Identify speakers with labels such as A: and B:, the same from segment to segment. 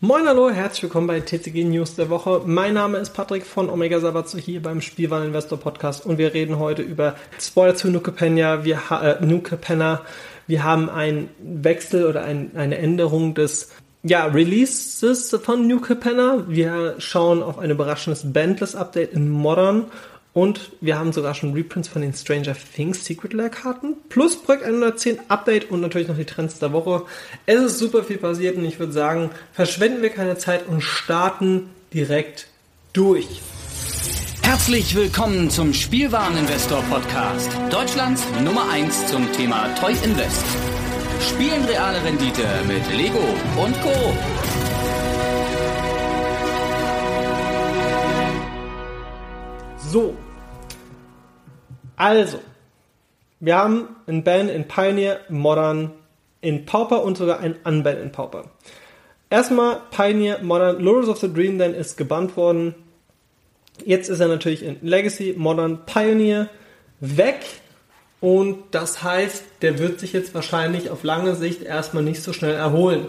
A: Moin hallo, herzlich willkommen bei TCG News der Woche. Mein Name ist Patrick von Omega Sabatsu hier beim Spielwaren Investor Podcast und wir reden heute über Spoiler zu Nuke Penna. Wir, äh, Nuke wir haben einen Wechsel oder ein, eine Änderung des ja, Releases von Nuke Penna. Wir schauen auf ein überraschendes Bandless Update in Modern und wir haben sogar schon Reprints von den Stranger Things Secret Lair Karten. Plus Projekt 110 Update und natürlich noch die Trends der Woche. Es ist super viel passiert und ich würde sagen, verschwenden wir keine Zeit und starten direkt durch.
B: Herzlich willkommen zum Spielwareninvestor Podcast. Deutschlands Nummer 1 zum Thema Toy Invest. Spielen reale Rendite mit Lego und Co.
A: So, also, wir haben ein Ban in Pioneer, Modern, in Pauper und sogar ein Unban in Pauper. Erstmal Pioneer, Modern, Lures of the Dream dann ist gebannt worden. Jetzt ist er natürlich in Legacy, Modern, Pioneer weg. Und das heißt, der wird sich jetzt wahrscheinlich auf lange Sicht erstmal nicht so schnell erholen.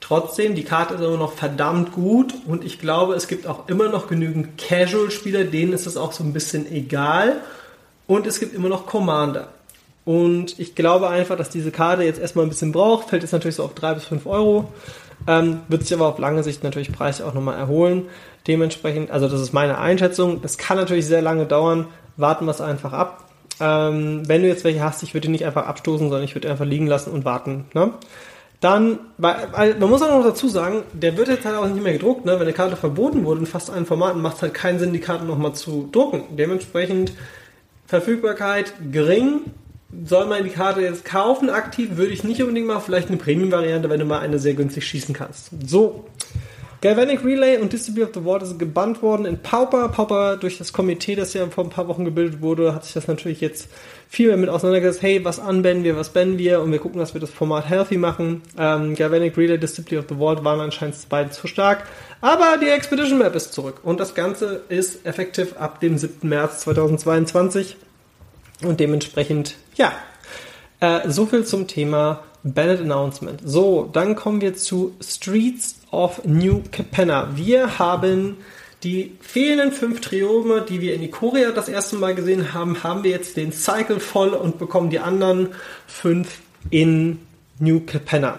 A: Trotzdem, die Karte ist aber noch verdammt gut und ich glaube, es gibt auch immer noch genügend Casual-Spieler, denen ist es auch so ein bisschen egal. Und es gibt immer noch Commander. Und ich glaube einfach, dass diese Karte jetzt erstmal ein bisschen braucht. Fällt jetzt natürlich so auf 3 bis 5 Euro. Ähm, wird sich aber auf lange Sicht natürlich preislich auch nochmal erholen. Dementsprechend, also das ist meine Einschätzung. Das kann natürlich sehr lange dauern. Warten wir es einfach ab. Ähm, wenn du jetzt welche hast, ich würde die nicht einfach abstoßen, sondern ich würde einfach liegen lassen und warten. Ne? Dann, weil, man muss auch noch dazu sagen, der wird jetzt halt auch nicht mehr gedruckt, ne? Wenn eine Karte verboten wurde in fast allen Formaten, macht es halt keinen Sinn, die Karte nochmal zu drucken. Dementsprechend Verfügbarkeit gering. Soll man die Karte jetzt kaufen aktiv, würde ich nicht unbedingt machen. Vielleicht eine Premium-Variante, wenn du mal eine sehr günstig schießen kannst. So. Galvanic Relay und Distribute of the World ist gebannt worden in Pauper. Pauper durch das Komitee, das ja vor ein paar Wochen gebildet wurde, hat sich das natürlich jetzt viel mehr mit auseinandergesetzt. Hey, was anbannen wir, was bannen wir? Und wir gucken, dass wir das Format healthy machen. Ähm, Galvanic Relay, Distribute of the World waren anscheinend beide zu stark. Aber die Expedition Map ist zurück. Und das Ganze ist effektiv ab dem 7. März 2022. Und dementsprechend, ja, äh, so viel zum Thema Ballot Announcement. So, dann kommen wir zu Streets of New Capenna. Wir haben die fehlenden fünf Triome, die wir in Ikoria das erste Mal gesehen haben, haben wir jetzt den Cycle voll und bekommen die anderen fünf in New Capenna.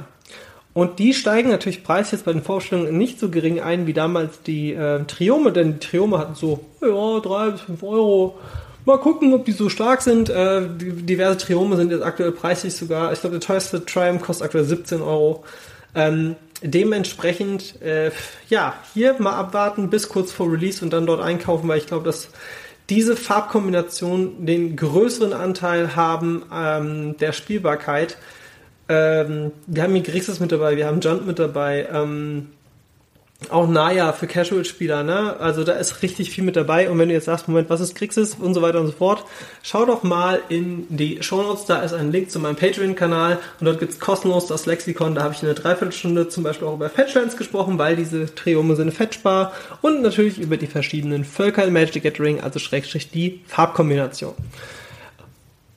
A: Und die steigen natürlich preis jetzt bei den Vorstellungen nicht so gering ein wie damals die äh, Triome, denn die Triome hatten so, ja, drei bis fünf Euro. Mal gucken, ob die so stark sind. Äh, diverse Triome sind jetzt aktuell preislich sogar. Ich glaube, der teuerste Triumph kostet aktuell 17 Euro. Ähm, dementsprechend, äh, ja, hier mal abwarten bis kurz vor Release und dann dort einkaufen, weil ich glaube, dass diese Farbkombinationen den größeren Anteil haben ähm, der Spielbarkeit. Ähm, wir haben hier Grixis mit dabei, wir haben Junt mit dabei. Ähm, auch Naya für Casual-Spieler, ne? Also da ist richtig viel mit dabei. Und wenn du jetzt sagst, Moment, was ist Grixis und so weiter und so fort, schau doch mal in die Show Notes. Da ist ein Link zu meinem Patreon-Kanal und dort gibt's kostenlos das Lexikon. Da habe ich in einer Dreiviertelstunde zum Beispiel auch über Fetchlands gesprochen, weil diese Triome sind fetchbar und natürlich über die verschiedenen Völker in Magic Gathering, also Schrägstrich die Farbkombination.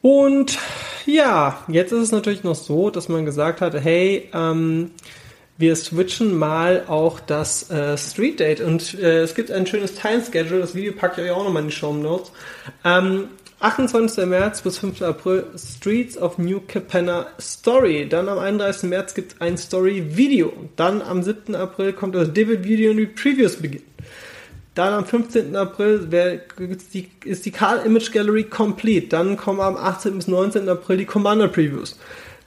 A: Und ja, jetzt ist es natürlich noch so, dass man gesagt hat, hey, ähm, wir switchen mal auch das äh, Street Date und äh, es gibt ein schönes Time Schedule, das Video packe ich euch auch nochmal in die Show Notes. Ähm, 28. März bis 5. April Streets of New Capenna Story. Dann am 31. März gibt es ein Story-Video. Dann am 7. April kommt das Divid-Video und die Previews beginnen. Dann am 15. April ist die Card Image Gallery complete. Dann kommen am 18. bis 19. April die Commander Previews.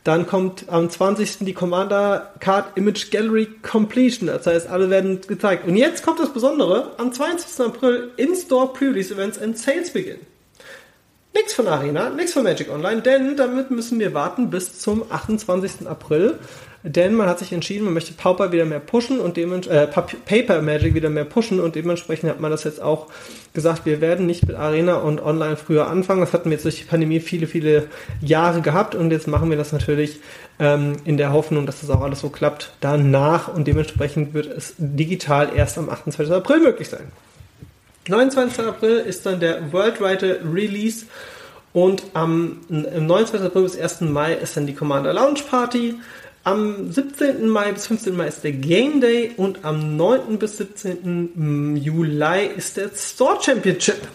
A: Dann kommt am 20. die Commander Card Image Gallery Completion. Das heißt, alle werden gezeigt. Und jetzt kommt das Besondere. Am 22. April In-Store Pre-Release Events and Sales beginnen. Nichts von Arena, nichts von Magic Online, denn damit müssen wir warten bis zum 28. April. Denn man hat sich entschieden, man möchte Pauper wieder mehr pushen und dementsprechend, äh, Paper Magic wieder mehr pushen und dementsprechend hat man das jetzt auch gesagt, wir werden nicht mit Arena und Online früher anfangen. Das hatten wir jetzt durch die Pandemie viele, viele Jahre gehabt und jetzt machen wir das natürlich ähm, in der Hoffnung, dass das auch alles so klappt danach und dementsprechend wird es digital erst am 28. April möglich sein. 29. April ist dann der Worldwide Release und am 29. April bis 1. Mai ist dann die Commander Launch Party. Am 17. Mai bis 15. Mai ist der Game Day und am 9. bis 17. Juli ist der Store Championship.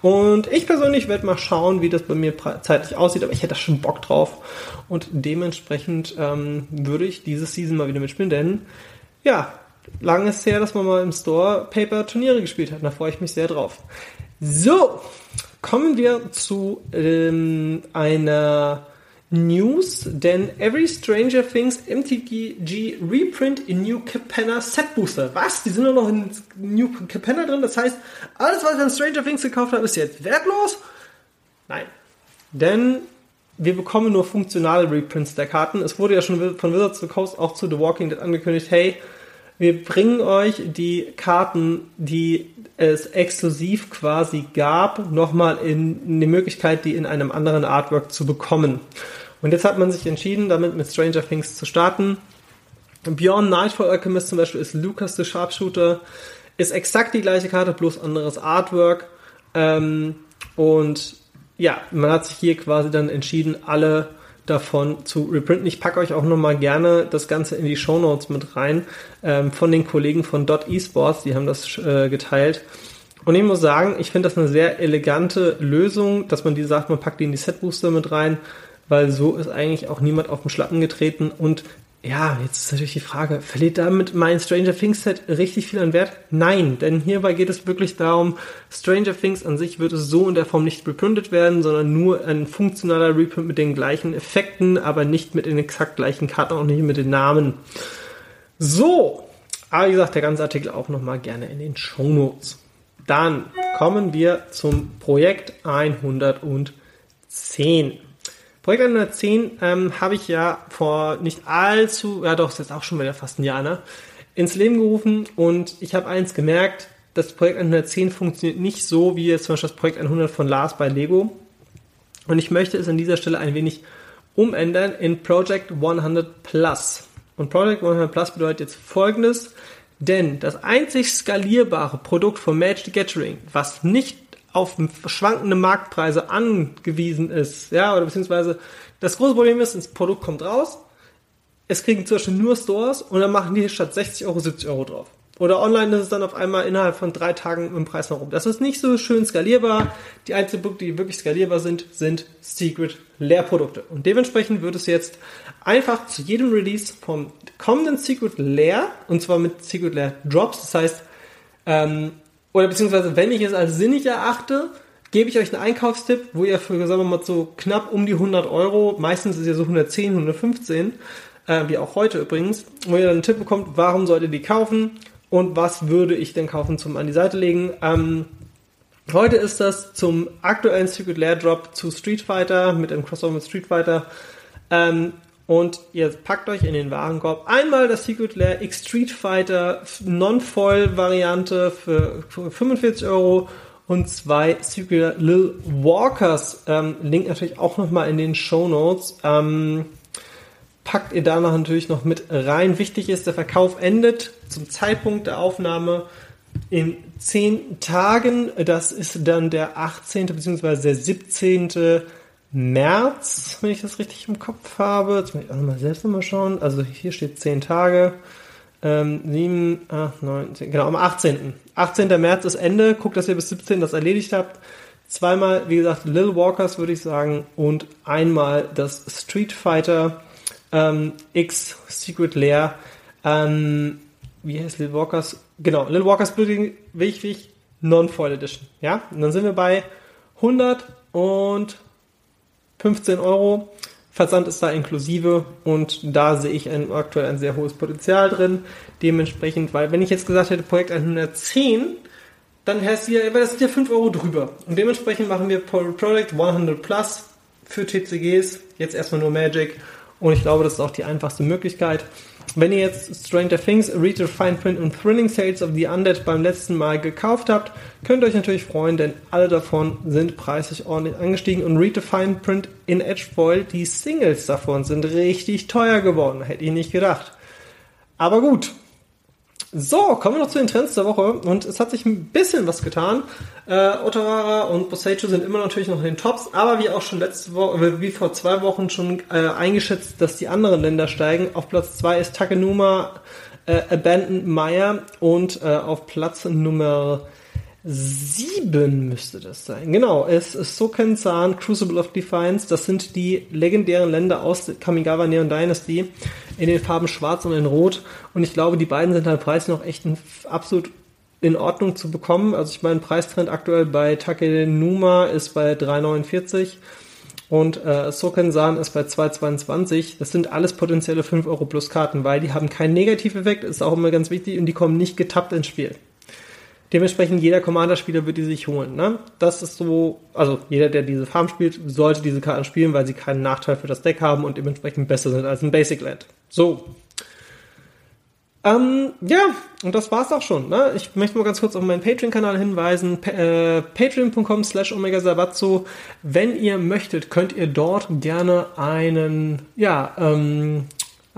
A: Und ich persönlich werde mal schauen, wie das bei mir zeitlich aussieht, aber ich hätte da schon Bock drauf. Und dementsprechend ähm, würde ich dieses Season mal wieder mitspielen, denn ja, lange ist her, dass man mal im Store Paper Turniere gespielt hat. Da freue ich mich sehr drauf. So, kommen wir zu ähm, einer News, denn Every Stranger Things MTG Reprint in New Capenna Set Booster. Was? Die sind nur noch in New Capenna drin? Das heißt, alles, was ich an Stranger Things gekauft habe, ist jetzt wertlos? Nein. Denn wir bekommen nur funktionale Reprints der Karten. Es wurde ja schon von Wizards of the Coast auch zu The Walking Dead angekündigt, hey, wir bringen euch die Karten, die es exklusiv quasi gab, nochmal in, in die Möglichkeit, die in einem anderen Artwork zu bekommen. Und jetzt hat man sich entschieden, damit mit Stranger Things zu starten. Beyond Nightfall Alchemist zum Beispiel ist Lucas the Sharpshooter, ist exakt die gleiche Karte, bloß anderes Artwork. Ähm, und ja, man hat sich hier quasi dann entschieden, alle davon zu reprinten. Ich packe euch auch nochmal gerne das Ganze in die Show Notes mit rein ähm, von den Kollegen von Dot Esports, die haben das äh, geteilt. Und ich muss sagen, ich finde das eine sehr elegante Lösung, dass man die sagt, man packt die in die Set Booster mit rein, weil so ist eigentlich auch niemand auf den Schlappen getreten und ja, jetzt ist natürlich die Frage, verliert damit mein Stranger Things Set richtig viel an Wert? Nein, denn hierbei geht es wirklich darum, Stranger Things an sich wird es so in der Form nicht reprintet werden, sondern nur ein funktionaler Reprint mit den gleichen Effekten, aber nicht mit den exakt gleichen Karten, auch nicht mit den Namen. So, aber wie gesagt, der ganze Artikel auch nochmal gerne in den Show Notes. Dann kommen wir zum Projekt 110. Projekt 110 ähm, habe ich ja vor nicht allzu, ja doch, ist jetzt auch schon wieder fast ein Jahr, ne, ins Leben gerufen und ich habe eins gemerkt, das Projekt 110 funktioniert nicht so wie jetzt zum Beispiel das Projekt 100 von Lars bei Lego und ich möchte es an dieser Stelle ein wenig umändern in Project 100 Plus. Und Project 100 Plus bedeutet jetzt folgendes, denn das einzig skalierbare Produkt von Magic the Gathering, was nicht auf schwankende Marktpreise angewiesen ist, ja, oder beziehungsweise das große Problem ist, das Produkt kommt raus, es kriegen zum Beispiel nur Stores und dann machen die statt 60 Euro 70 Euro drauf. Oder online ist es dann auf einmal innerhalb von drei Tagen im Preis herum. Das ist nicht so schön skalierbar. Die einzigen Produkte, die wirklich skalierbar sind, sind Secret Lehrprodukte. Und dementsprechend wird es jetzt einfach zu jedem Release vom kommenden Secret Lehr, und zwar mit Secret Lehr Drops, das heißt, ähm, oder beziehungsweise wenn ich es als sinnig erachte, gebe ich euch einen Einkaufstipp, wo ihr für, sagen wir mal, so knapp um die 100 Euro, meistens ist ja so 110, 115, äh, wie auch heute übrigens, wo ihr dann einen Tipp bekommt, warum solltet ihr die kaufen und was würde ich denn kaufen zum an die Seite legen. Ähm, heute ist das zum aktuellen Secret Lair Drop zu Street Fighter mit dem Crossover mit Street Fighter. Ähm, und ihr packt euch in den Warenkorb einmal das Secret Lair X Street Fighter Non-Foil Variante für 45 Euro und zwei Secret Lil Walkers. Ähm, Link natürlich auch nochmal in den Show Notes. Ähm, packt ihr danach natürlich noch mit rein. Wichtig ist, der Verkauf endet zum Zeitpunkt der Aufnahme in 10 Tagen. Das ist dann der 18. bzw. der 17. März, wenn ich das richtig im Kopf habe. Jetzt muss ich auch nochmal selbst nochmal schauen. Also hier steht 10 Tage. Ähm, 7, 8, 9, 10, genau, am 18. 18. März ist Ende. Guckt, dass ihr bis 17 das erledigt habt. Zweimal, wie gesagt, Little Walkers würde ich sagen und einmal das Street Fighter ähm, X Secret Lair. Ähm, wie heißt Little Walkers? Genau, Little Walkers Building wichtig, Non-Foil Edition. Ja, und dann sind wir bei 100 und 15 Euro. Versand ist da inklusive und da sehe ich ein, aktuell ein sehr hohes Potenzial drin. Dementsprechend, weil wenn ich jetzt gesagt hätte, Projekt 110, dann heißt weil das sind ja 5 Euro drüber. Und dementsprechend machen wir Project 100 Plus für TCGs, jetzt erstmal nur Magic. Und ich glaube, das ist auch die einfachste Möglichkeit. Wenn ihr jetzt Stranger Things, the Fine Print und Thrilling Sales of the Undead beim letzten Mal gekauft habt, könnt ihr euch natürlich freuen, denn alle davon sind preislich ordentlich angestiegen und the Fine Print in Edge Foil, die Singles davon sind richtig teuer geworden, hätte ich nicht gedacht. Aber gut, So, kommen wir noch zu den Trends der Woche. Und es hat sich ein bisschen was getan. Äh, Otawara und Bosecho sind immer natürlich noch in den Tops, aber wie auch schon letzte Woche, äh, wie vor zwei Wochen schon äh, eingeschätzt, dass die anderen Länder steigen. Auf Platz zwei ist Takenuma, äh, Abandoned Maya und äh, auf Platz Nummer sieben müsste das sein. Genau, es ist Soken-san, Crucible of Defiance. Das sind die legendären Länder aus der Kamigawa Neon Dynasty in den Farben Schwarz und in Rot. Und ich glaube, die beiden sind halt preislich noch echt absolut in Ordnung zu bekommen. Also ich meine, Preistrend aktuell bei Takenuma ist bei 3,49 und äh, Soken-san ist bei 2,22. Das sind alles potenzielle 5 Euro plus Karten, weil die haben keinen Negativeffekt, ist auch immer ganz wichtig und die kommen nicht getappt ins Spiel. Dementsprechend jeder Commander-Spieler wird die sich holen. Ne? Das ist so, also jeder, der diese Farm spielt, sollte diese Karten spielen, weil sie keinen Nachteil für das Deck haben und dementsprechend besser sind als ein Basic Land. So. Ähm, ja, und das war's auch schon. Ne? Ich möchte mal ganz kurz auf meinen Patreon-Kanal hinweisen. Äh, Patreon.com slash Omega Sabatzo. Wenn ihr möchtet, könnt ihr dort gerne einen, ja, ähm,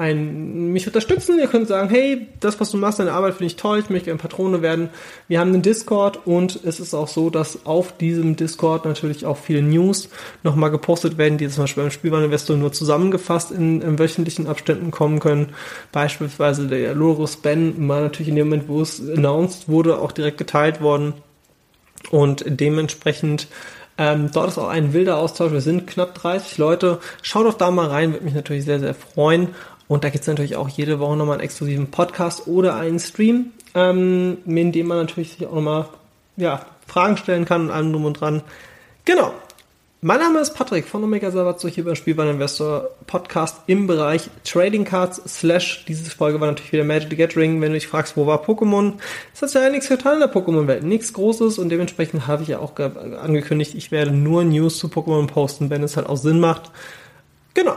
A: ein, mich unterstützen. Ihr könnt sagen, hey, das, was du machst, deine Arbeit finde ich toll, ich möchte gerne Patrone werden. Wir haben einen Discord und es ist auch so, dass auf diesem Discord natürlich auch viele News nochmal gepostet werden, die zum Beispiel beim Spielwareninvestor nur zusammengefasst in, in, wöchentlichen Abständen kommen können. Beispielsweise der Lorus Ben mal natürlich in dem Moment, wo es announced wurde, auch direkt geteilt worden. Und dementsprechend ähm, dort ist auch ein wilder Austausch. Wir sind knapp 30 Leute. Schaut doch da mal rein, würde mich natürlich sehr, sehr freuen. Und da gibt es natürlich auch jede Woche nochmal einen exklusiven Podcast oder einen Stream, ähm, in dem man natürlich sich auch nochmal ja, Fragen stellen kann und allem drum und dran. Genau. Mein Name ist Patrick von Omega Sabatso hier beim Spielwareninvestor Podcast im Bereich Trading Cards slash diese Folge war natürlich wieder Magic the Gathering. Wenn du dich fragst, wo war Pokémon? Es hat ja nichts getan in der Pokémon-Welt. Nichts Großes und dementsprechend habe ich ja auch angekündigt, ich werde nur News zu Pokémon posten, wenn es halt auch Sinn macht. Genau.